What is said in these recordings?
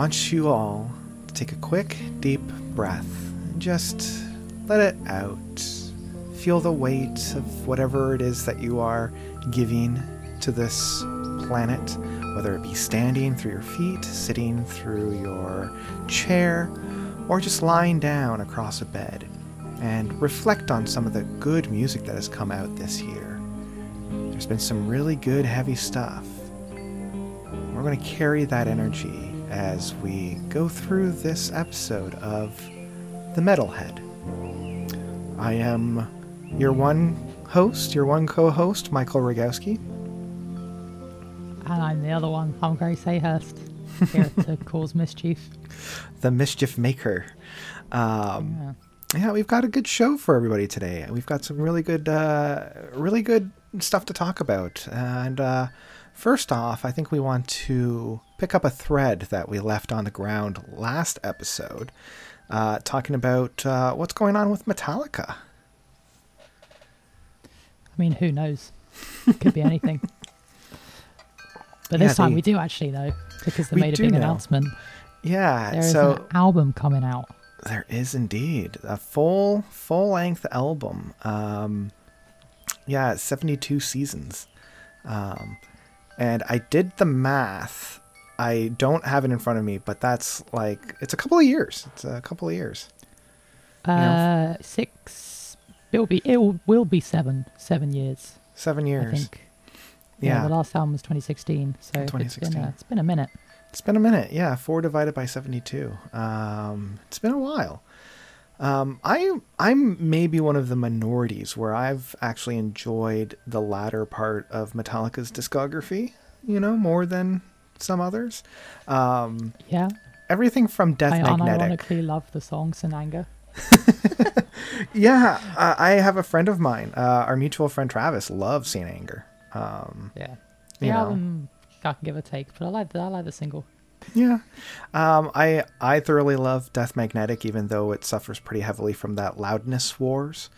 want you all to take a quick, deep breath and just let it out. Feel the weight of whatever it is that you are giving to this planet, whether it be standing through your feet, sitting through your chair, or just lying down across a bed. And reflect on some of the good music that has come out this year. There's been some really good, heavy stuff. We're going to carry that energy as we go through this episode of The Metalhead. I am your one host, your one co host, Michael Rogowski. And I'm the other one. I'm Grace Ahurst, here to cause mischief. The Mischief Maker. Um, yeah. yeah. we've got a good show for everybody today. We've got some really good, uh, really good stuff to talk about. And uh, first off, I think we want to pick up a thread that we left on the ground last episode, uh, talking about uh, what's going on with Metallica. I mean, who knows? It Could be anything. but this yeah, time we do actually know because they made a big know. announcement. Yeah, there is so an album coming out. There is indeed a full full length album. Um, yeah, seventy two seasons. Um, and I did the math. I don't have it in front of me, but that's like it's a couple of years. It's a couple of years. Uh, you know? six. It'll be it will be seven seven years. Seven years. I think. Yeah. yeah the last album was 2016, so 2016. It's, been a, it's been a minute. It's been a minute. Yeah, four divided by 72. Um, it's been a while. Um, I I'm maybe one of the minorities where I've actually enjoyed the latter part of Metallica's discography. You know, more than some others. Um, yeah. Everything from Death I Magnetic. I love the songs in Anger. yeah, uh, I have a friend of mine. Uh, our mutual friend Travis loves Saint Anger. Um, yeah, the album I can give a take, but I like the, I like the single. Yeah, um, I I thoroughly love Death Magnetic, even though it suffers pretty heavily from that loudness wars.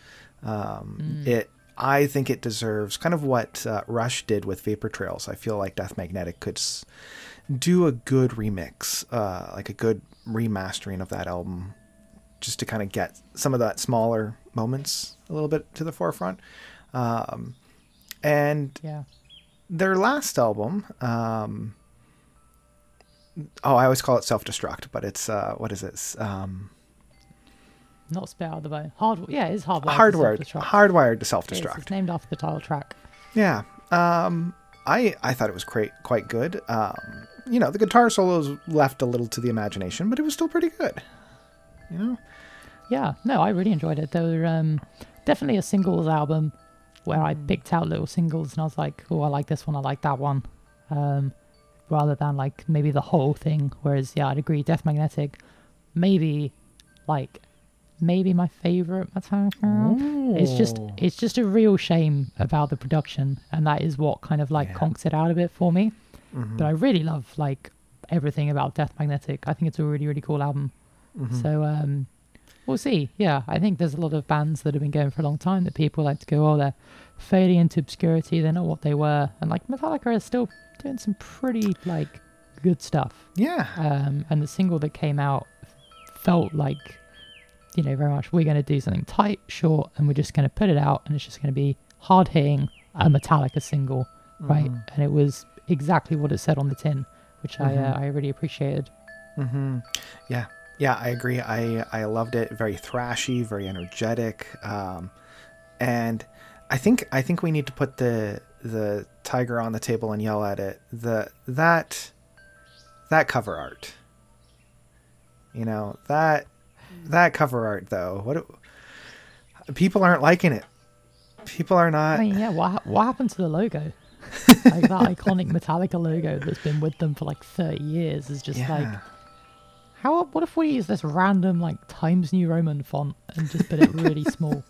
Um, mm. It I think it deserves kind of what uh, Rush did with Vapor Trails. I feel like Death Magnetic could s- do a good remix, uh, like a good remastering of that album, just to kind of get some of that smaller moments a little bit to the forefront. Um, and yeah. their last album, um, oh, I always call it Self Destruct, but it's uh, what is it? Um, not spit out the bone. Hard, yeah, it is hardwired. Hardwired, to hardwired to self destruct. It's named after the title track. Yeah, um, I I thought it was quite quite good. Um, you know, the guitar solos left a little to the imagination, but it was still pretty good. You know. Yeah, no, I really enjoyed it. There were um, definitely a singles album where I hmm. picked out little singles and I was like, oh, I like this one, I like that one, um, rather than like maybe the whole thing. Whereas, yeah, I'd agree, Death Magnetic, maybe like maybe my favorite Metallica. It's just it's just a real shame about the production, and that is what kind of like yeah. conks it out a bit for me. Mm-hmm. But I really love like everything about Death Magnetic. I think it's a really really cool album. Mm-hmm. So um, we'll see. Yeah, I think there's a lot of bands that have been going for a long time that people like to go, oh, they're fading into obscurity. They're not what they were, and like Metallica is still doing some pretty like good stuff. Yeah. Um, and the single that came out felt like, you know, very much we're going to do something tight, short, and we're just going to put it out, and it's just going to be hard hitting, a Metallica single, mm-hmm. right? And it was exactly what it said on the tin, which mm-hmm. I uh, I really appreciated. Mm-hmm. Yeah, yeah, I agree. I I loved it. Very thrashy, very energetic, um, and I think I think we need to put the the tiger on the table and yell at it. The that that cover art. You know that that cover art though. What people aren't liking it. People are not. I mean, yeah. What what happened to the logo? like that iconic Metallica logo that's been with them for like thirty years is just yeah. like how? What if we use this random like Times New Roman font and just put it really small?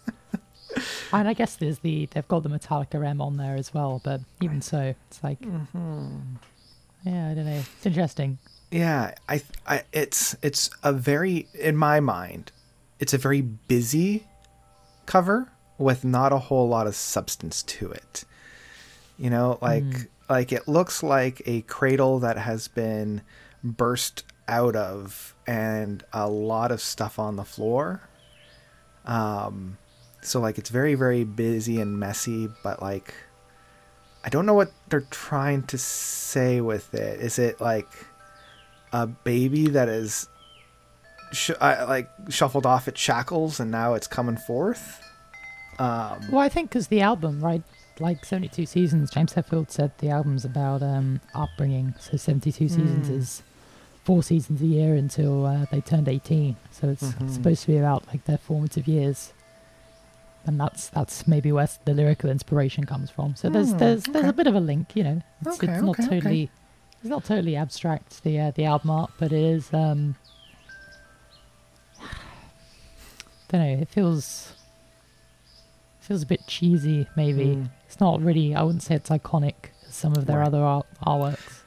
And I guess there's the they've got the Metallica M on there as well, but even so, it's like, mm-hmm. yeah, I don't know. It's interesting. Yeah, I, I, it's it's a very in my mind, it's a very busy cover with not a whole lot of substance to it. You know, like mm. like it looks like a cradle that has been burst out of and a lot of stuff on the floor. Um, so like it's very very busy and messy, but like I don't know what they're trying to say with it. Is it like a baby that is sh- uh, like shuffled off its shackles and now it's coming forth? Um, Well, I think because the album, right, like 72 seasons, James Hetfield said the album's about um, upbringing. So 72 seasons Mm. is four seasons a year until uh, they turned 18. So it's Mhm. supposed to be about like their formative years. And that's that's maybe where the lyrical inspiration comes from. So there's Hmm, there's there's okay. a bit of a link, you know. It's, Okay, it's not okay, totally it's not totally abstract the uh, the album art, but it is um don't know, it feels feels a bit cheesy maybe. Hmm. It's not really I wouldn't say it's iconic as some of their Right. other art, artworks.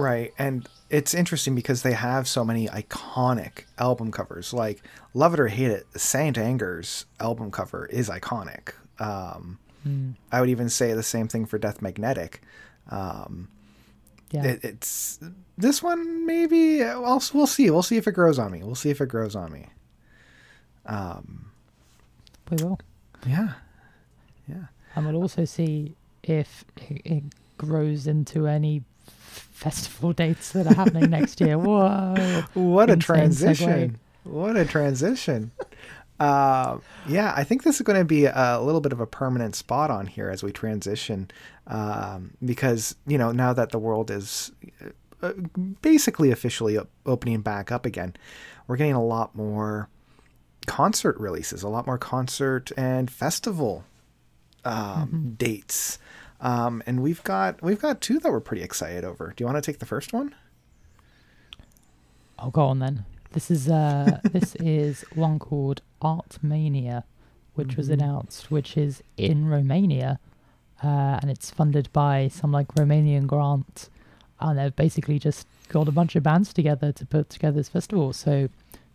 Right, and it's interesting because they have so many iconic album covers. Like love it or hate it, Saint Anger's album cover is iconic. Um, Mm, I would even say the same thing for Death Magnetic. Um, yeah. it, it's this one maybe. I'll, we'll see. We'll see if it grows on me. We'll see if it grows on me. Um, we will. yeah, yeah. And we'll also see if it, it grows into any festival dates that are happening next year. Whoa. What a transition! What a transition! uh, yeah, I think this is going to be a little bit of a permanent spot on here as we transition, um, because you know now that the world is uh, basically officially opening back up again, we're getting a lot more concert releases, a lot more concert and festival um, dates. Um, and we've got we've got two that we're pretty excited over. Do you want to take the first one? Oh, go on then. This is uh, this is one called Art Mania, which was Mhm. announced, which is in Romania, uh, and it's funded by some like Romanian grant, and they've basically just got a bunch of bands together to put together this festival. So,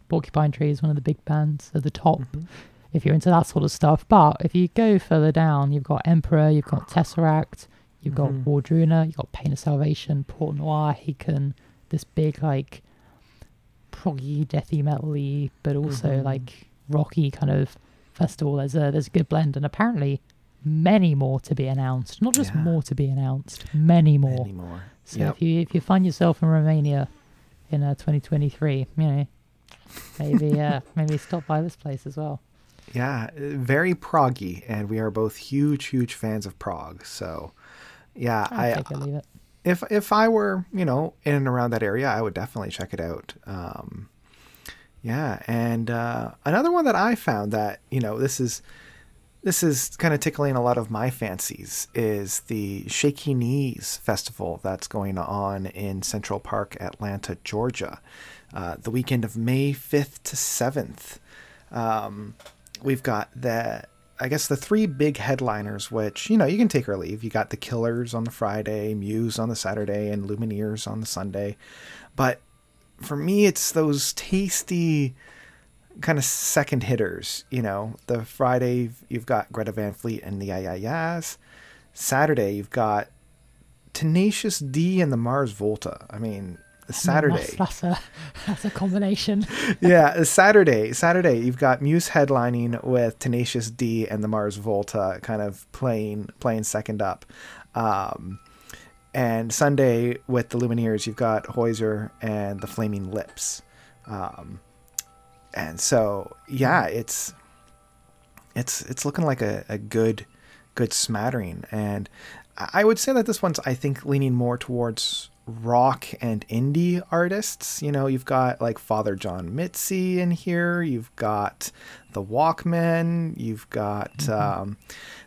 Porcupine Tree is one of the big bands at the top if you're into that sort of stuff. But if you go further down, you've got Emperor, you've got Tesseract, you've got Mhm. Wardruna, you've got Pain of Salvation, Port Noir, Haken, this big like proggy, deathy metal-y, but also Mhm. like rocky kind of festival. There's a there's a good blend, and apparently many more to be announced. Not just Yeah. more to be announced, many more. Anymore. So Yep. if you if you find yourself in Romania in uh, 2023, you know, maybe uh, maybe stop by this place as well. Yeah, uh, very proggy, and we are both huge, huge fans of prog. So, yeah, I take it, leave it. if if I were you know in and around that area, I would definitely check it out. Um, yeah, and uh, another one that I found that you know this is this is kind of tickling a lot of my fancies is the Shaky Knees festival that's going on in Central Park, Atlanta, Georgia, uh, the weekend of May fifth to seventh. Um, we've got the I guess the three big headliners, which you know you can take or leave. You got the Killers on the Friday, Muse on the Saturday, and Lumineers on the Sunday. But for me, it's those tasty kind of second hitters. You know, the Friday you've got Greta Van Fleet and the Yeah. Saturday you've got Tenacious D and the Mars Volta. I mean, Saturday. That's, that's a that's a combination. yeah, Saturday. Saturday, you've got Muse headlining with Tenacious D and the Mars Volta, kind of playing playing second up. Um, and Sunday with the Lumineers, you've got Hozier and the Flaming Lips. Um, and so, yeah, it's it's it's looking like a, a good good smattering. And I would say that this one's, I think, leaning more towards rock and indie artists. You know, you've got like Father John Misty in here. You've got the Walkmen. You've got um,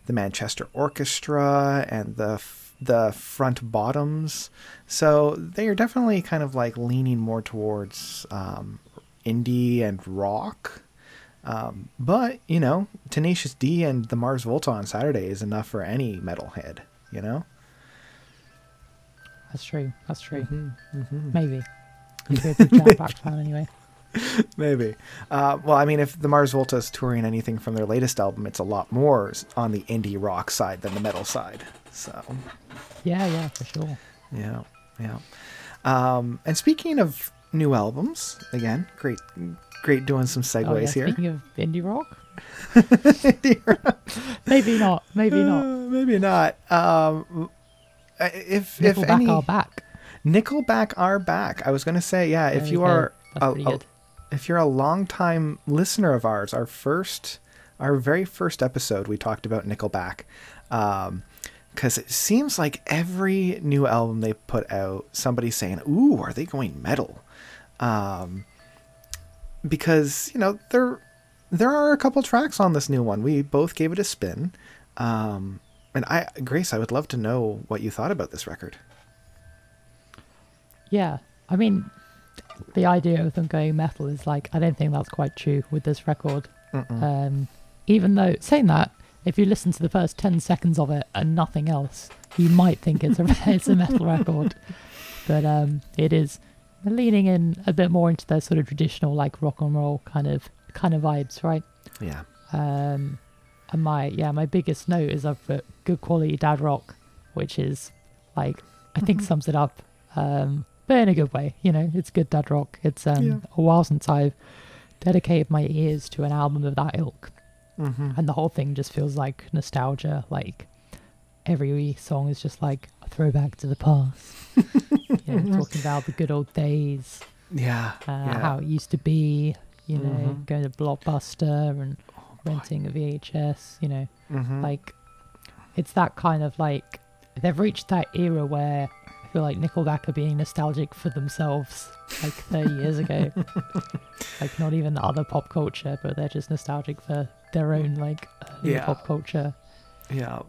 the Manchester Orchestra and the the Front Bottoms. So they are definitely kind of like leaning more towards um, indie and rock. Um, but you know, Tenacious D and the Mars Volta on Saturday is enough for any metalhead. You know. That's true. That's true. Mm-hmm. Maybe. If you're a big Jack fan, anyway. Maybe. Uh, well, I mean, if the Mars Volta is touring anything from their latest album, it's a lot more on the indie rock side than the metal side. So, Yeah, yeah, for sure. yeah, yeah. Um, and speaking of new albums again. Great, great doing some segues Oh, yeah, here. Speaking of indie rock, maybe not. Maybe not. Uh, maybe not. Um, if if Nickelback any are back. Nickelback are back. I was going to say, yeah. There if you go. are a, a- if you're a long time listener of ours, our first, our very first episode, we talked about Nickelback, because it seems like every new album they put out, somebody's saying, "Ooh, are they going metal?" Um, because you know there, there are a couple tracks on this new one. We both gave it a spin, um, and I, Grace, I would love to know what you thought about this record. Yeah, I mean, the idea of them going metal is like I don't think that's quite true with this record. Um, even though saying that, if you listen to the first ten seconds of it and nothing else, you might think it's a it's a metal record, but um, it is leaning in a bit more into their sort of traditional like rock and roll kind of kind of vibes, right? Yeah. Um, and my yeah, my biggest note is I've put good quality dad rock, which is like I think sums it up, um, but in a good way. You know, it's good dad rock. It's um, Yeah. a while since I've dedicated my ears to an album of that ilk, Mm-hmm. and the whole thing just feels like nostalgia. Like every song is just like a throwback to the past. you know, talking about the good old days, Yeah. uh, yeah. how it used to be. You know, Mhm. going to Blockbuster and renting a VHS. You know, Mhm. like it's that kind of like they've reached that era where I feel like Nickelback are being nostalgic for themselves, like 30 years ago. like not even other pop culture, but they're just nostalgic for their own like early Yeah. pop culture. Yeah,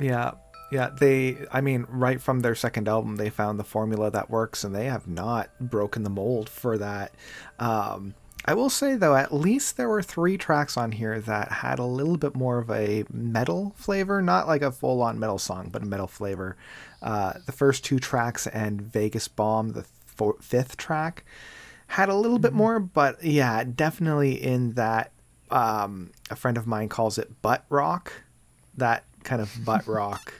yeah, yeah. They, I mean, right from their second album, they found the formula that works, and they have not broken the mold for that. Um, I will say though, at least there were three tracks on here that had a little bit more of a metal flavor, not like a full-on metal song, but a metal flavor. Uh, the first two tracks and Vegas Bomb, the four, fifth track, had a little bit more, but yeah, definitely in that. Um, a friend of mine calls it butt rock that kind of butt rock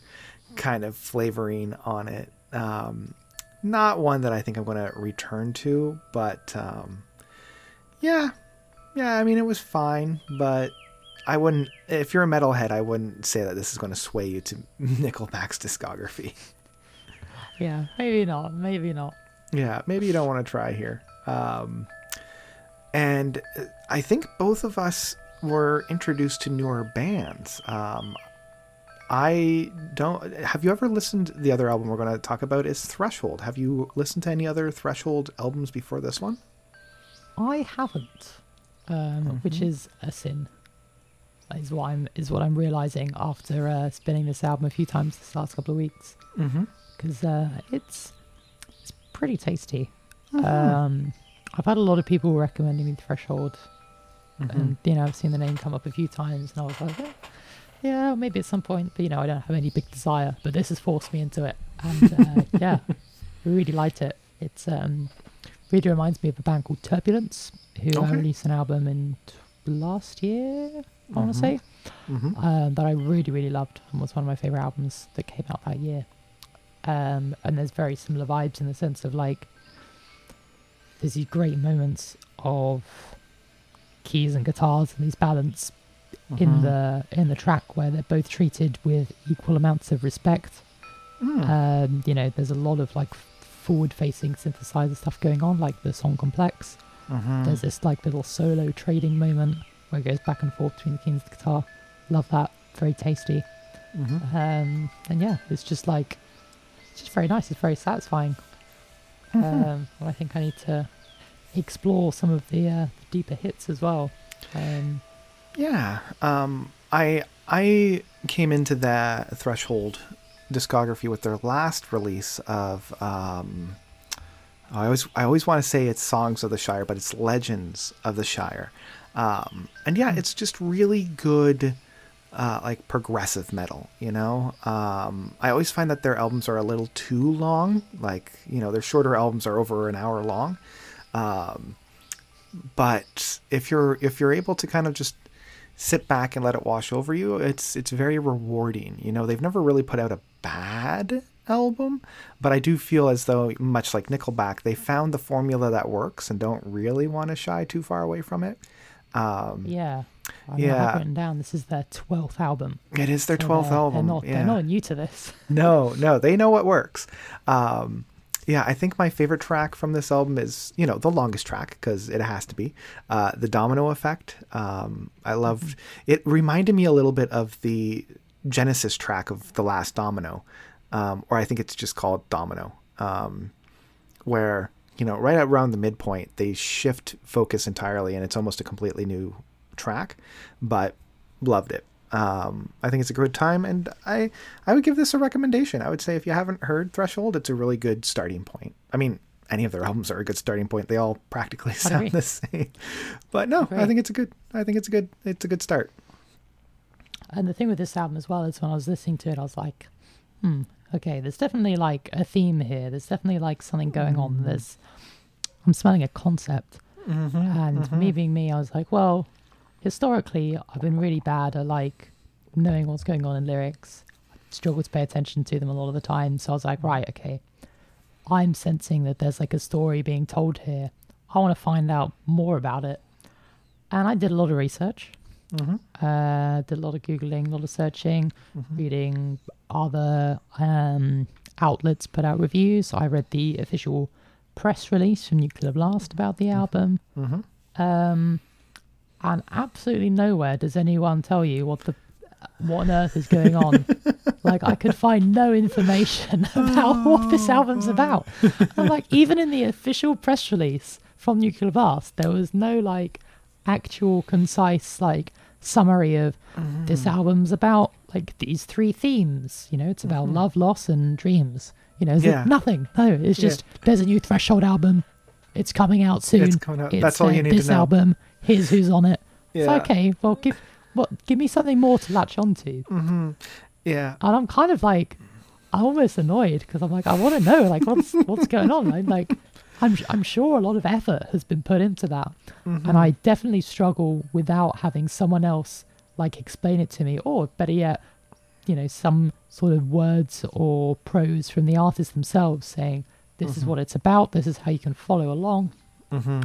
kind of flavoring on it. Um, not one that I think I'm going to return to, but um, yeah, yeah. I mean, it was fine, but I wouldn't. If you're a metalhead, I wouldn't say that this is going to sway you to Nickelback's discography. Yeah, maybe not, maybe not. Yeah, maybe you don't want to try here. Um, and uh, I think both of us were introduced to newer bands. Um, I don't. Have you ever listened? The other album we're going to talk about is Threshold. Have you listened to any other Threshold albums before this one? I haven't, um, which Mm-hmm. is a sin. Is what I'm is what I'm realizing after uh, spinning this album a few times this last couple of weeks. Mm-hmm. because uh, it's it's pretty tasty. Um, I've had a lot of people recommending me Threshold, Mm-hmm. and you know I've seen the name come up a few times, and I was like, "Eh, yeah, maybe at some point, but you know I don't have any big desire. But this has forced me into it, and uh, yeah, I really liked it. It's um, really reminds me of a band called Turbulence, who Okay. released an album in t- last year. I want to say Mm-hmm. um, that I really, really loved and was one of my favorite albums that came out that year. Um, and there's very similar vibes in the sense of like, there's these great moments of keys and guitars and these balance Mm-hmm. in the in the track where they're both treated with equal amounts of respect. Mm. Um, you know, there's a lot of like forward-facing synthesizer stuff going on, like the song complex. Mm-hmm. There's this like little solo trading moment where it goes back and forth between the keys and the guitar. Love that. Very tasty. Mm-hmm. Um, and yeah, it's just like, it's just very nice. It's very satisfying. Mm-hmm. Um, I think I need to explore some of the uh, deeper hits as well. Um, Yeah. Um, I I came into that Threshold discography with their last release of um, I always I always want to say it's Songs of the Shire, but it's Legends of the Shire. Um, and yeah, it's just really good uh, like progressive metal, you know? Um, I always find that their albums are a little too long. Like, you know, their shorter albums are over an hour long. Um, but if you're if you're able to kind of just sit back and let it wash over you, it's it's very rewarding. You know, they've never really put out a bad album, but I do feel as though, much like Nickelback, they found the formula that works and don't really want to shy too far away from it. Um, Yeah. I mean, Yeah. have written down this is their 12th album. It is their so 12th they're- album. They're not, yeah. they're not new to this. no, no, they know what works. Um, yeah, I think my favorite track from this album is, you know, the longest track because it has to be uh, the Domino Effect. Um, I loved it. Reminded me a little bit of the Genesis track of the Last Domino, um, or I think it's just called Domino, um, where you know, right around the midpoint, they shift focus entirely, and it's almost a completely new track. But loved it. Um, I think it's a good time, and I I would give this a recommendation. I would say if you haven't heard Threshold, it's a really good starting point. I mean, any of their albums are a good starting point. They all practically sound the same. But no, I think it's a good. I think it's a good. It's a good start. And the thing with this album as well is when I was listening to it, I was like, hmm, okay, there's definitely like a theme here. There's definitely like something going on. There's, I'm smelling a concept. Mm-hmm, And me being me, I was like, well, historically, I've been really bad at like knowing what's going on in lyrics. I struggle to pay attention to them a lot of the time. So I was like, right, okay, I'm sensing that there's like a story being told here. I want to find out more about it. And I did a lot of research. Mm-hmm. Uh, did a lot of googling, a lot of searching, reading other um, outlets put out reviews. I read the official press release from Nuclear Blast about the album. Mm-hmm. Um, and absolutely nowhere does anyone tell you what the what on earth is going on. like I could find no information about what this album's about. And like even in the official press release from Nuclear Blast, there was no like actual concise like summary of this album's about like these three themes. You know, it's about love, loss, and dreams. You know, is it Yeah. nothing? No, it's Yeah. just there's a new Threshold album. It's coming out soon. It's coming out. It's, That's all uh, you need to this know. album. Here's who's on it. Yeah. okay. Well, give what? Give me something more to latch onto. Mm-hmm. Yeah. And I'm kind of like, I'm almost annoyed because I'm like, I want to know like what's what's going on. I'm like, I'm I'm sure a lot of effort has been put into that, Mm-hmm. and I definitely struggle without having someone else like explain it to me, or better yet, you know, some sort of words or prose from the artist themselves saying, "This is Mhm. what it's about. This is how you can follow along." Mm-hmm.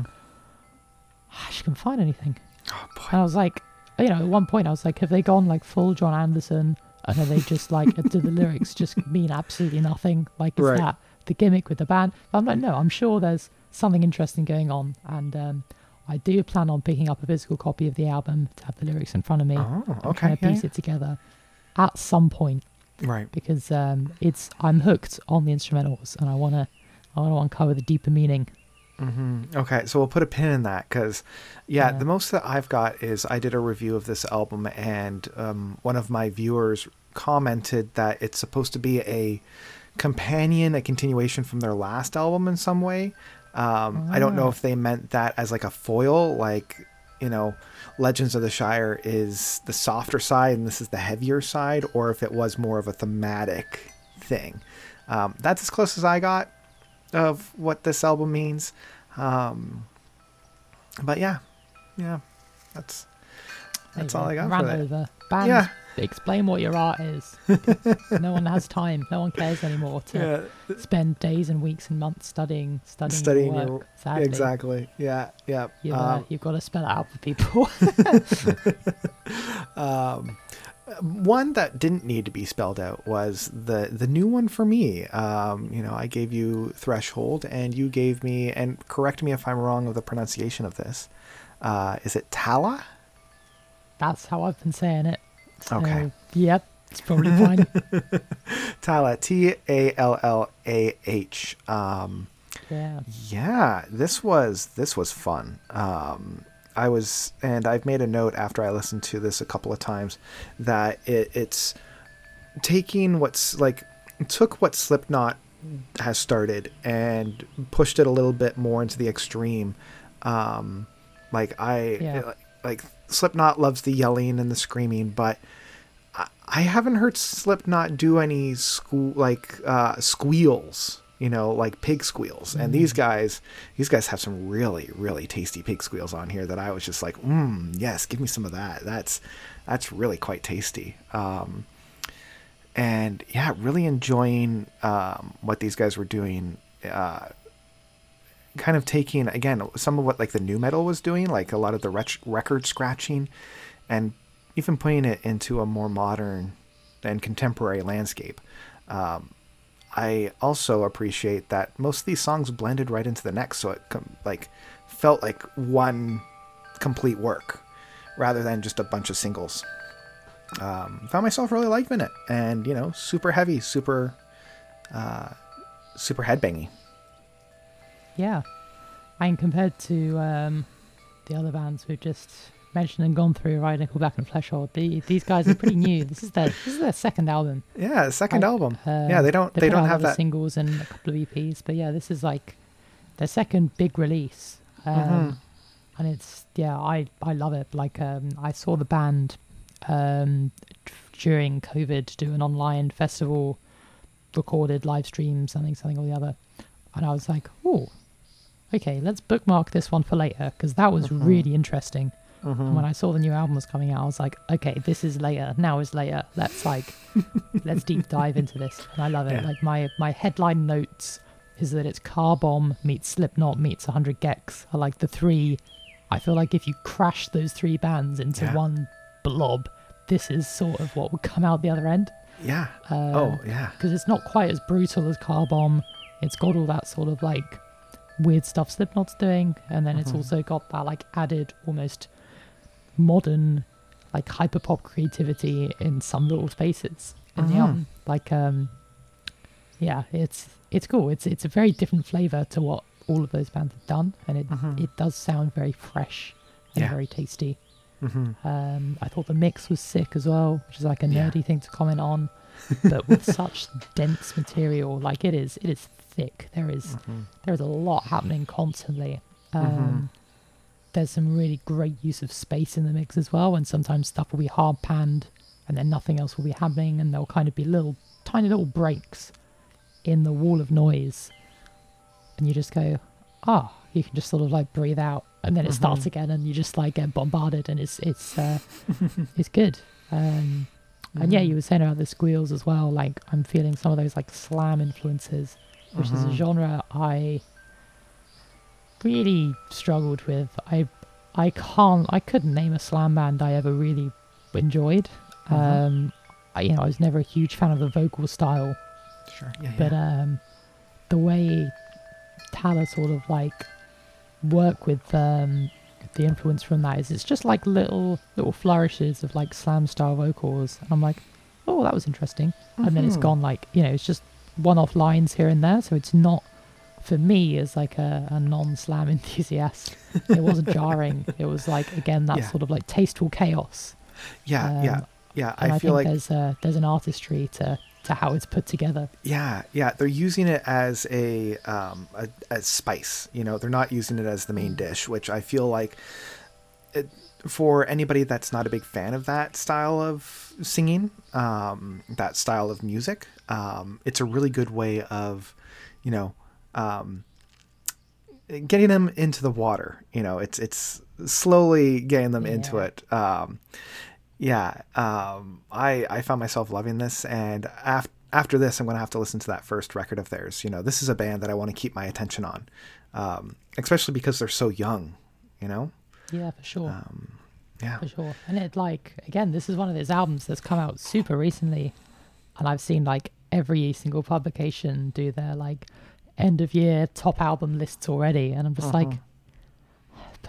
I just couldn't find anything. Oh boy. And I was like, you know, at one point I was like, have they gone like full Jon Anderson? And are they just like, do the lyrics just mean absolutely nothing? Like, is Right. that the gimmick with the band? But I'm like, no, I'm sure there's something interesting going on. And um, I do plan on picking up a physical copy of the album to have the lyrics in front of me Oh, and okay. kind of yeah, piece it together at some point. Right. because um, it's I'm hooked on the instrumentals and I wanna I wanna uncover the deeper meaning. hmm Okay, so we'll put a pin in that because, yeah, Yeah. the most that I've got is I did a review of this album, and um, one of my viewers commented that it's supposed to be a companion, a continuation from their last album in some way. Um, I don't know Ah. if they meant that as like a foil, like you know, Legends of the Shire is the softer side and this is the heavier side, or if it was more of a thematic thing. Um, that's as close as I got of what this album means. Um, but yeah, yeah, that's that's all. I got for that. over. Bands, Yeah. explain what your art is. no one has time. No one cares anymore to Yeah, spend days and weeks and months studying studying, Studying your your- work. sadly. exactly. Yeah, yeah. You've, uh, Um, you've got to spell it out for people. um, one that didn't need to be spelled out was the the new one for me. Um, you know, I gave you Threshold, and you gave me, and correct me if I'm wrong of the pronunciation of this. Uh, is it Tallah? That's how I've been saying it. Okay. Yep. It's probably fine. Tallah, T A L L A H. Um, yeah. yeah, this was this was fun. Um, I was, and I've made a note after I listened to this a couple of times that it, it's taking what's like took what Slipknot has started and pushed it a little bit more into the extreme. Um, like I Yeah. like Slipknot loves the yelling and the screaming, but I, haven't heard Slipknot do any sque- like uh, squeals. You know, like pig squeals, and these guys, these guys have some really, really tasty pig squeals on here that I was just like, mm, yes, give me some of that. That's, that's really quite tasty. Um, and yeah, really enjoying um, what these guys were doing. Uh, kind of taking again some of what like the nu metal was doing, like a lot of the rec- record scratching, and even putting it into a more modern and contemporary landscape. Um, I also appreciate that most of these songs blended right into the next, so it com- like felt like one complete work rather than just a bunch of singles. Um, found myself really liking it, and you know, super heavy, super, uh, super headbangy. Yeah. And compared to um, the other bands we've just mentioned and gone through, right, Nickelback and Fleshhold, the, these guys are pretty new. This is their this is their second album. Yeah, second Like, album. Um, yeah, they don't they they don't have that. singles and a couple of EPs, but yeah, this is like their second big release. Um, Mhm. And it's yeah, I I love it. Like um, I saw the band um, during COVID do an online festival, recorded live stream, something something or the other, and I was like, oh, okay, let's bookmark this one for later because that was Mhm. really interesting. Mhm. And when I saw the new album was coming out, I was like, okay, this is later. Now is later. Let's like, let's deep dive into this. And I love it. Yeah. Like my my headline notes is that it's Car Bomb meets Slipknot meets 100 gecs. I like the three. I feel like if you crash those three bands into Yeah. one blob, this is sort of what would come out the other end. yeah. Um, oh yeah. because it's not quite as brutal as Car Bomb. It's got all that sort of like weird stuff Slipknot's doing, and then it's Mhm. also got that like added almost modern like hyperpop creativity in some little spaces in the Mhm. album. Like um yeah, it's it's cool. It's it's a very different flavor to what all of those bands have done, and it Mhm. it does sound very fresh and Yeah. very tasty. hmm Um, I thought the mix was sick as well, which is like a Yeah. nerdy thing to comment on, but with such dense material, like it is, it is thick. There is hmm there is a lot happening constantly. Um, Mhm. There's some really great use of space in the mix as well, and sometimes stuff will be hard panned, and then nothing else will be happening, and there'll kind of be little, tiny little breaks in the wall of noise, and you just go, ah, you can just sort of like breathe out, and then it starts Mhm. again, and you just like get bombarded, and it's it's uh, it's good. Um, and yeah, Mhm. you were saying about the squeals as well. Like I'm feeling some of those like slam influences, which is a Mhm. genre I really struggled with. I I can't I couldn't name a slam band I ever really enjoyed. Mhm. Um, I, you know, I was never a huge fan of the vocal style, Sure. Yeah. but yeah. um, the way Tallah sort of like work with um, the influence from that is it's just like little little flourishes of like slam style vocals, and I'm like, oh, that was interesting, and then it's gone like you know it's just one off lines here and there, so it's not for me as like a, a non slam enthusiast. It wasn't jarring. It was like again that Yeah. sort of like tasteful chaos. yeah. yeah. um, Yeah. And I, I feel think like there's a there's an artistry to to how it's put together. Yeah, yeah, they're using it as a um a, as spice. You know, they're not using it as the main dish, which I feel like it, for anybody that's not a big fan of that style of singing, um, that style of music, um, it's a really good way of, you know, um, getting them into the water. You know, it's it's slowly getting them into it. Um, yeah, um, I I found myself loving this, and af- after this, I'm gonna have to listen to that first record of theirs. You know, this is a band that I want to keep my attention on, um, especially because they're so young. You know, Yeah, for sure. um, yeah, for sure. And it like again, this is one of those albums that's come out super recently, and I've seen like every single publication do their like end of year top album lists already, and I'm just like, Mhm.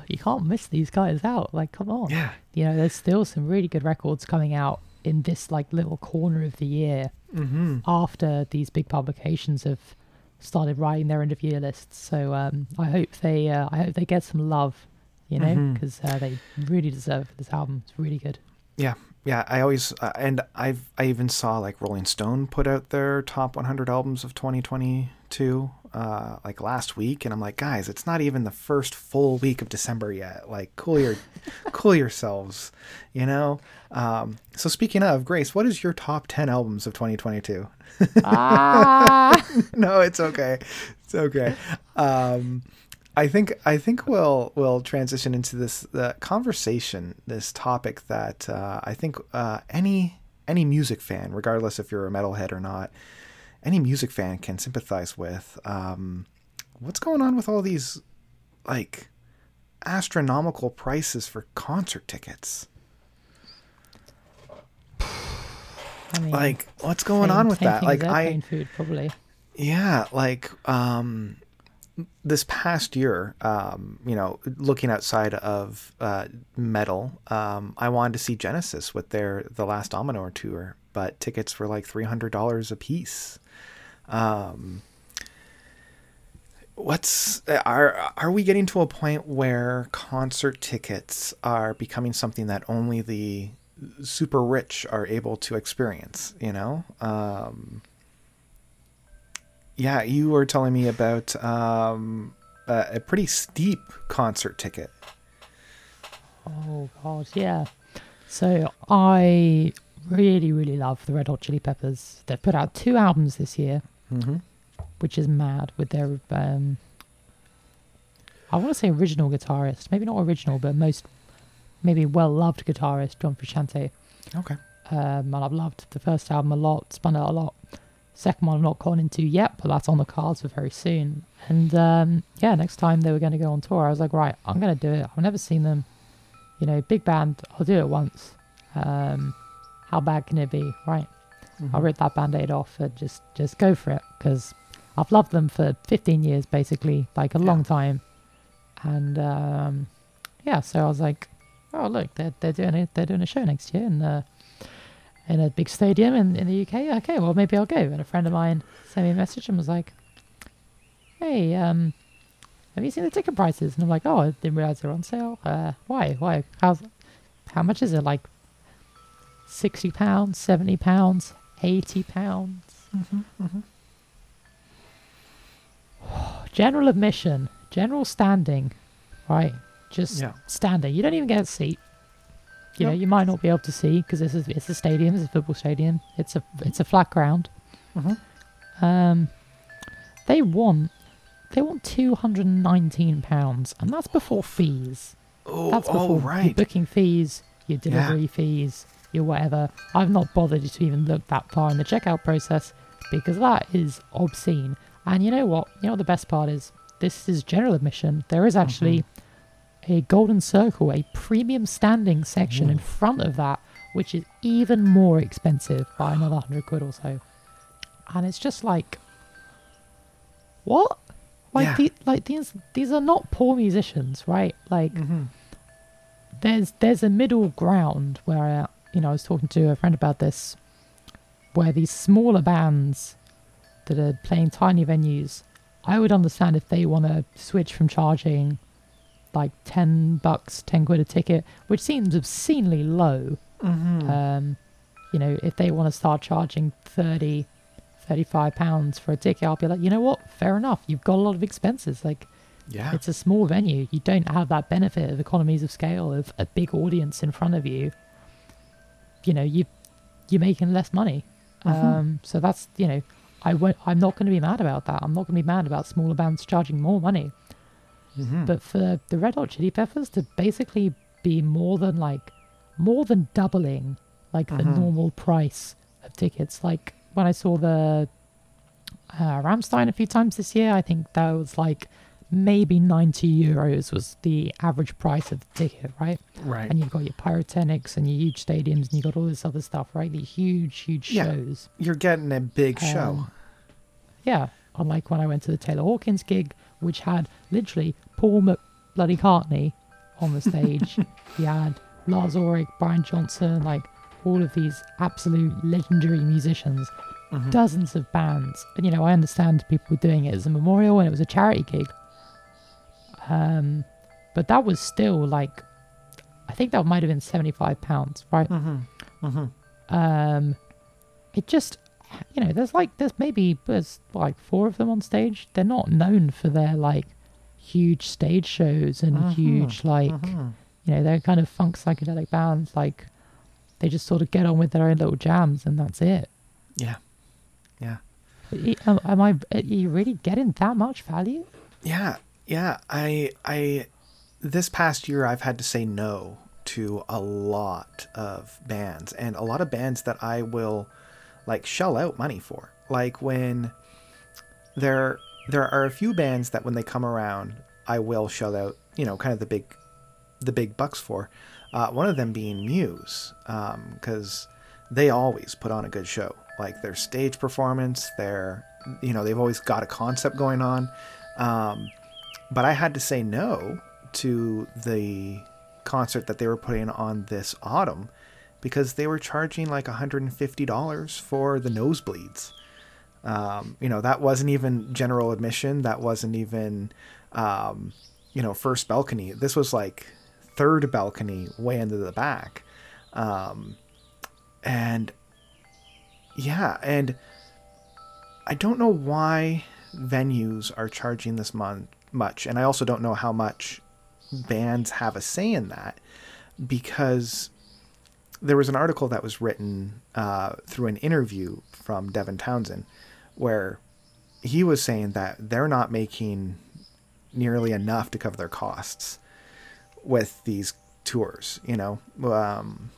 you can't miss these guys out. Like, come on, yeah, you know, there's still some really good records coming out in this like little corner of the year mm-hmm. after these big publications have started writing their end of year lists. So um, I hope they uh, I hope they get some love, you know, because uh, they really deserve this album. It's really good. yeah, yeah. I always uh, and I've I even saw like Rolling Stone put out their top 100 albums of 2022 uh, like last week, and I'm like, guys, it's not even the first full week of December yet. Like, cool your cool yourselves, you know. Um, so speaking of Grace, what is your top 10 albums of 2022? ah! no, it's okay. It's okay. Um, I think I think we'll we'll transition into this uh, conversation, this topic that uh, I think uh, any any music fan, regardless if you're a metalhead or not, any music fan can sympathize with. Um, what's going on with all these like astronomical prices for concert tickets? I mean, Like, what's going on with that? Like, I food probably. Yeah, like um this past year, um, you know, looking outside of uh, metal, um, I wanted to see Genesis with their the last Domino tour, but tickets were like three hundred dollars a piece. Um, what's are are we getting to a point where concert tickets are becoming something that only the super rich are able to experience? You know. Um, yeah, you were telling me about um, a, a pretty steep concert ticket. Oh god, yeah. So I really, really love the Red Hot Chili Peppers. They've put out two albums this year, Mm-hmm. which is mad with their um I want to say original guitarist, maybe not original, but most maybe well loved guitarist John Frusciante. Okay. Um, and I've loved the first album a lot, spun it a lot. Second one I've not gone into yet, but that's on the cards for very soon. And um, yeah, next time they were going to go on tour, I was like, right, I'm going to do it. I've never seen them. You know, big band, I'll do it once. Um, how bad can it be, right? Mm-hmm. I ripped that band-aid off and just just go for it because I've loved them for 15 years, basically, like a Yeah. long time. And um, yeah, so I was like, oh look, they're they're doing it. They're doing a show next year, and uh, in a big stadium in, in the UK. Okay, well maybe I'll go. And a friend of mine sent me a message and was like, "Hey, um, have you seen the ticket prices?" And I'm like, "Oh, I didn't realize they're on sale. Uh, why? Why? How's how much is it? Like sixty pounds, seventy pounds, eighty pounds?" General admission, general standing, right? Just Yeah. standing. You don't even get a seat. You know, you might not be able to see because this is it's a stadium, it's a football stadium. It's a it's a flat ground. Mhm. Um, they want they want two hundred and nineteen pounds, and that's before fees. Oh, That's oh, before your right. booking fees, your Yeah. delivery fees, your whatever. I've not bothered to even look that far in the checkout process because that is obscene. And you know what? You know what the best part is? This is general admission. There is actually Mm-hmm. A golden circle, a premium standing section in front of that, which is even more expensive by another hundred quid or so. And it's just like, what? Like, Yeah. the, like these these are not poor musicians, right? Like, Mhm. there's there's a middle ground where I, you know I was talking to a friend about this, where these smaller bands that are playing tiny venues, I would understand if they want to switch from charging like ten bucks, ten quid a ticket, which seems obscenely low. Mhm. Um, you know, if they want to start charging 30, 35 pounds for a ticket, I'll be like, you know what? Fair enough. You've got a lot of expenses. Like, yeah. it's a small venue. You don't have that benefit of economies of scale of a big audience in front of you. You know, you you're making less money. Mhm. Um, so that's you know, I won't. I'm not going to be mad about that. I'm not going to be mad about smaller bands charging more money. Mhm. But for the Red Hot Chili Peppers to basically be more than like more than doubling like the Mhm. normal price of tickets. Like when I saw the uh, Rammstein a few times this year, I think that was like maybe 90 euros was the average price of the ticket, right? right. And you've got your pyrotechnics and your huge stadiums and you've got all this other stuff, right? The huge, huge Yeah. shows. You're getting a big show. Um, Yeah, unlike when I went to the Taylor Hawkins gig, which had literally Paul Mc bloody Cartney on the stage. he had Lars Ulrich, Brian Johnson, like all of these absolute legendary musicians, Mhm. dozens of bands. And you know, I understand people were doing it as a memorial and it was a charity gig. Um, but that was still like, I think that might have been seventy-five pounds, right? Mhm. Mhm. um it just you know there's like there's maybe there's like four of them on stage they're not known for their like huge stage shows and Mhm, huge like Mhm. you know they're kind of funk psychedelic bands like they just sort of get on with their own little jams and that's it Yeah. Yeah. Am, am i are you really getting that much value Yeah, yeah. I I this past year I've had to say no to a lot of bands and a lot of bands that I will like shell out money for. Like when there there are a few bands that when they come around, I will shell out, you know, kind of the big the big bucks for. Uh, one of them being Muse, because um, they always put on a good show. Like their stage performance, their you know they've always got a concept going on. Um, but I had to say no to the concert that they were putting on this autumn because they were charging like $150 for the nosebleeds. Um, you know, that wasn't even general admission. That wasn't even, um, you know, first balcony. This was like third balcony way into the back. Um, and yeah, and I don't know why venues are charging this much. And I also don't know how much bands have a say in that because there was an article that was written uh, through an interview from Devin Townsend where he was saying that they're not making nearly enough to cover their costs with these tours. You know, um,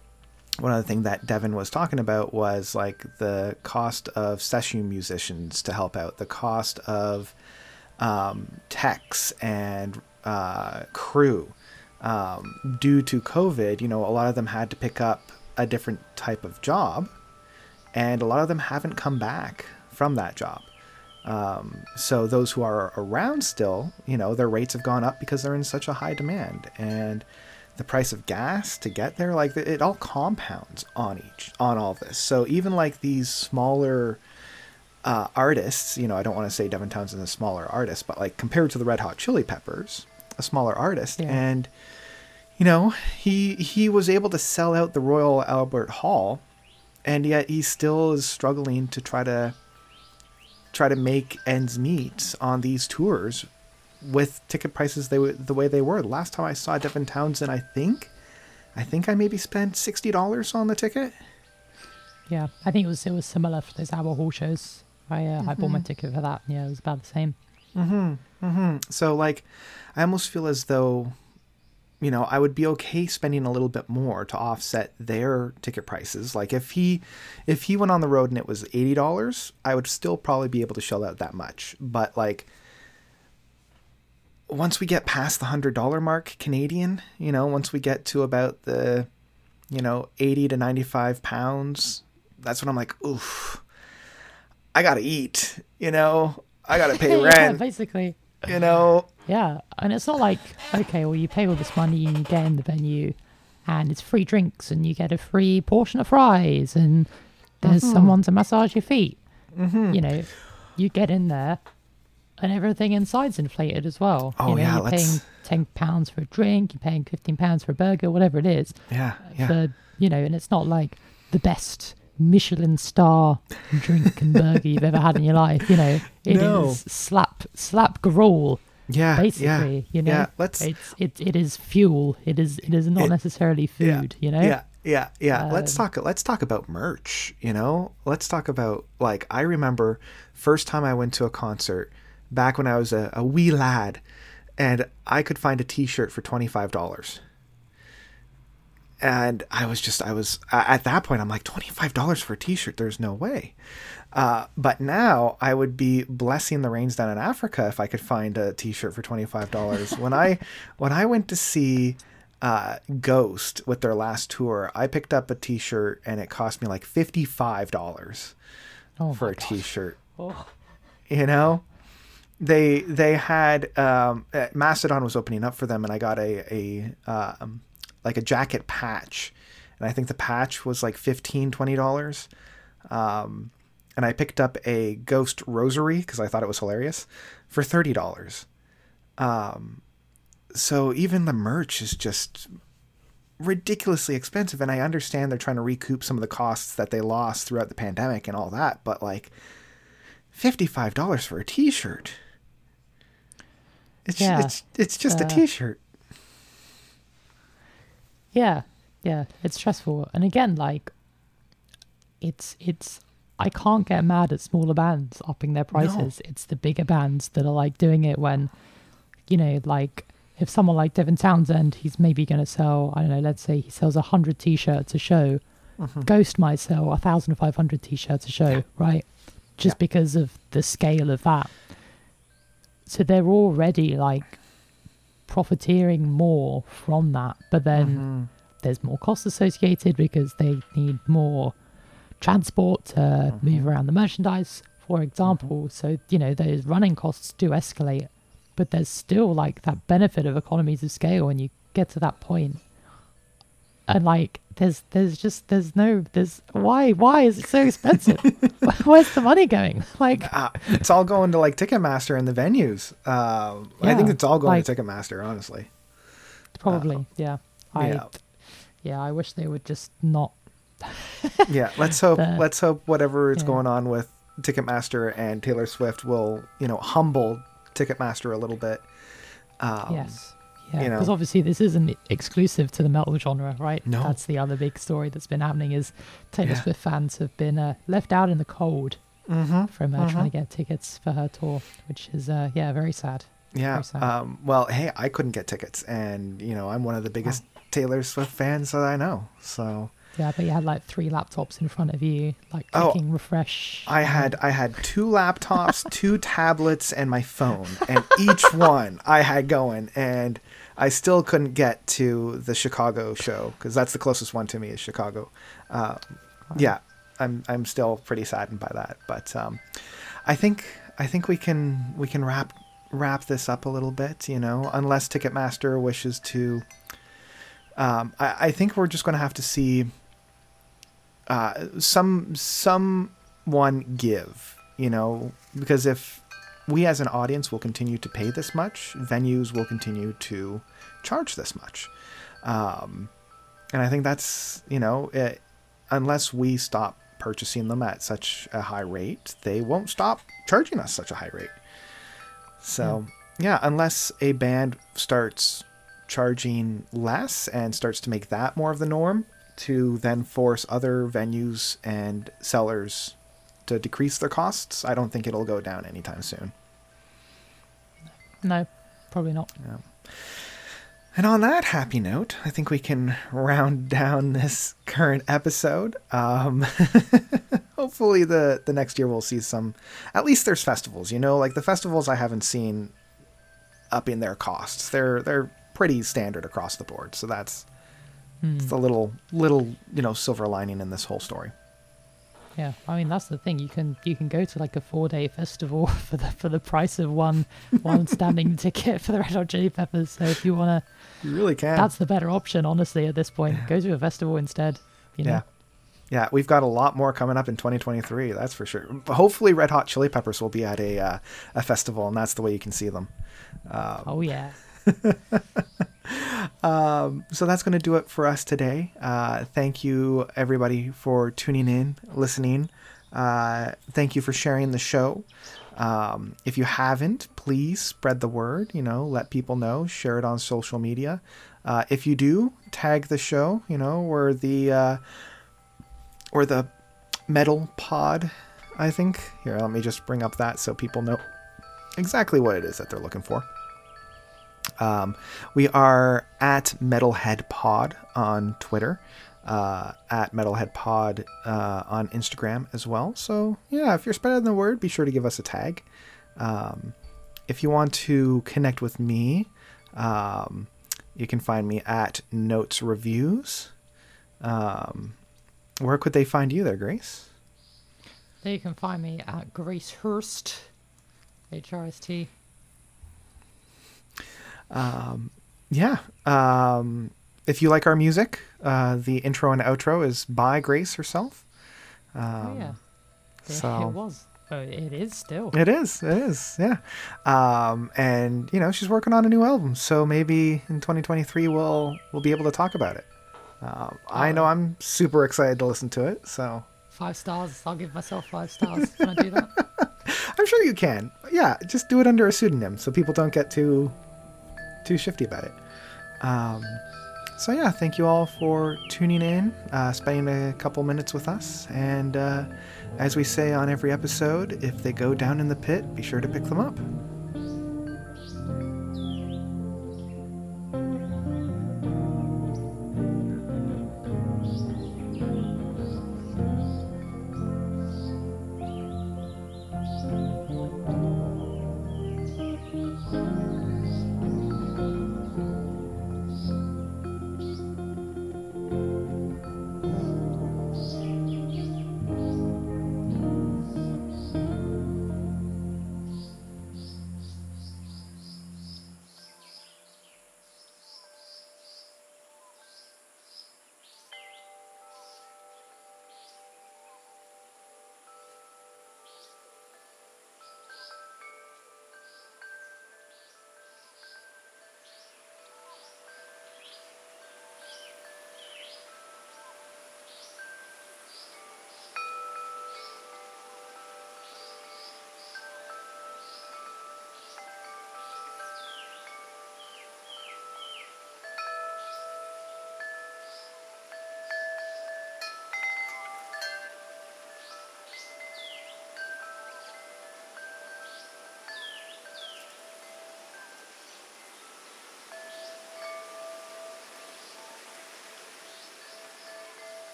one other thing that Devin was talking about was like the cost of session musicians to help out, the cost of um, techs and uh, crew. Um, due to COVID, you know, a lot of them had to pick up a different type of job, and a lot of them haven't come back from that job. Um, so those who are around still, you know, their rates have gone up because they're in such a high demand, and the price of gas to get there, like it all compounds on each on all this. So even like these smaller uh, artists, you know, I don't want to say Devin Townsend is a smaller artist, but like compared to the Red Hot Chili Peppers, a smaller artist, yeah. and you know, he he was able to sell out the Royal Albert Hall, and yet he still is struggling to try to try to make ends meet on these tours with ticket prices they the way they were. The last time I saw Devin Townsend, I think, I think I maybe spent sixty dollars on the ticket. Yeah, I think it was it was similar for those Albert Hall shows. I uh, mm-hmm. I bought my mm-hmm. ticket for that. Yeah, it was about the same. Mm-hmm. Mm-hmm. So like, I almost feel as though, you know, I would be okay spending a little bit more to offset their ticket prices. Like if he, if he went on the road and it was eighty dollars, I would still probably be able to shell out that much. But like, once we get past the hundred dollar mark Canadian, you know, once we get to about the, you know, eighty to ninety five pounds, that's when I'm like, oof I gotta eat, you know, I gotta pay rent. yeah, basically. You know. Yeah, and it's not like okay, well, you pay all this money and you get in the venue, and it's free drinks and you get a free portion of fries and there's mm-hmm. someone to massage your feet. Mm-hmm. You know, you get in there and everything inside's inflated as well. Oh you know, yeah, you're let's... paying ten pounds for a drink, you're paying fifteen pounds for a burger, whatever it is. Yeah, yeah. For, you know, and it's not like the best Michelin star drink and burger you've ever had in your life. You know, it no. is slap slap gruel. Yeah, basically, yeah, you know, yeah, let's. It's it, it is fuel. It is it is not it, necessarily food. Yeah, you know. Yeah, yeah, yeah. Um, let's talk. Let's talk about merch. You know, let's talk about like I remember first time I went to a concert back when I was a, a wee lad, and I could find a T-shirt for twenty five dollars and I was just I was at that point I'm like twenty five dollars for a T-shirt. There's no way. Uh, but now I would be blessing the rains down in Africa if I could find a T-shirt for twenty five dollars. when I when I went to see uh, Ghost with their last tour, I picked up a T-shirt and it cost me like fifty five dollars oh for a gosh. T-shirt. Oh. You know, they they had um, Mastodon was opening up for them, and I got a a um, like a jacket patch, and I think the patch was like 15 dollars. Um, and I picked up a ghost rosary because I thought it was hilarious for thirty dollars. Um, so even the merch is just ridiculously expensive, and I understand they're trying to recoup some of the costs that they lost throughout the pandemic and all that, but like fifty-five dollars for a T-shirt. It's yeah. it's it's just uh, a T-shirt. Yeah, yeah, it's stressful. And again, like, it's it's I can't get mad at smaller bands upping their prices. No. It's the bigger bands that are like doing it when, you know, like if someone like Devin Townsend, he's maybe going to sell, I don't know, let's say he sells 100 t shirts a show. Mm-hmm. Ghost might sell 1,500 t shirts a show, right? Just Yeah. because of the scale of that. So they're already like profiteering more from that. But then Mhm. there's more costs associated because they need more transport to Mm-hmm. move around the merchandise, for example. So, you know, those running costs do escalate, but there's still like that benefit of economies of scale when you get to that point. And like, there's there's just there's no there's why why is it so expensive? Where's the money going? Like, Uh, it's all going to like Ticketmaster and the venues. Um, I think it's all going like- to Ticketmaster, honestly. probably, yeah. I yeah. yeah, I wish they would just not. yeah let's hope The- let's hope whatever is yeah. going on with ticketmaster and taylor swift will you know humble ticketmaster a little bit um, Yes. Yeah, you because know. obviously this isn't exclusive to the metal genre, right? No. That's the other big story that's been happening is Taylor Yeah. Swift fans have been uh, left out in the cold mhm, from uh, trying mhm. to get tickets for her tour, which is uh, yeah very sad. yeah Very sad. um, well hey i couldn't get tickets and you know i'm one of the biggest taylor swift fans that i know so Yeah, but you had like three laptops in front of you, like Oh, refresh. i had i had two laptops two tablets and my phone and each one i had going and i still couldn't get to the chicago show because that's the closest one to me is chicago. Uh, yeah i'm i'm still pretty saddened by that but um i think i think we can we can wrap wrap this up a little bit you know unless ticketmaster wishes to um i, I think we're just going to have to see uh some someone give you know because if we as an audience will continue to pay this much. Venues will continue to charge this much. Um and i think that's you know it, unless we stop purchasing them at such a high rate, they won't stop charging us such a high rate. So, yeah, unless a band starts charging less and starts to make that more of the norm to then force other venues and sellers to decrease their costs, I don't think it'll go down anytime soon. no, probably not. And on that happy note, I think we can round down this current episode. Um, hopefully, the the next year we'll see some. At least there's festivals, you know, like the festivals I haven't seen upping their costs. They're they're pretty standard across the board. So that's Hmm. the little little you know silver lining in this whole story. Yeah, I mean that's the thing. You can you can go to like a four day festival for the for the price of one one standing ticket for the Red Hot Chili Peppers. So if you wanna, You really can. that's the better option, honestly. At this point, go to a festival instead. You know? Yeah. Yeah, we've got a lot more coming up in 2023. That's for sure. Hopefully, Red Hot Chili Peppers will be at a uh, a festival, and that's the way you can see them. Oh yeah. so that's going to do it for us today. Uh, thank you, everybody, for tuning in, listening. Uh, thank you for sharing the show. Um, if you haven't, please spread the word. You know, let people know. Share it on social media. Uh, if you do, tag the show. You know, or the uh, or the metal pod. I think here. Let me just bring up that so people know exactly what it is that they're looking for. Um, we are at Metalhead Pod on Twitter, uh, at Metalhead Pod uh, on Instagram as well. So, yeah, if you're spreading the word, be sure to give us a tag. Um, if you want to connect with me, um, you can find me at Notes Reviews. Um, where could they find you there, Grace? There you can find me at Grace Hurst, H R S T. yeah. Um, if you like our music, uh, the intro and outro is by Grace herself. oh yeah. Yeah, so- it was. Oh, it is still. It is. It is. Yeah. Um, and you know she's working on a new album, so maybe in 2023 we'll we'll be able to talk about it. Um, I know I'm super excited to listen to it, so Five stars. I'll give myself five stars. Can I do that? I'm sure you can. Yeah, just do it under a pseudonym so people don't get too too shifty about it. Um, so yeah, thank you all for tuning in, uh, spending a couple minutes with us, and uh, as we say on every episode, if they go down in the pit, be sure to pick them up.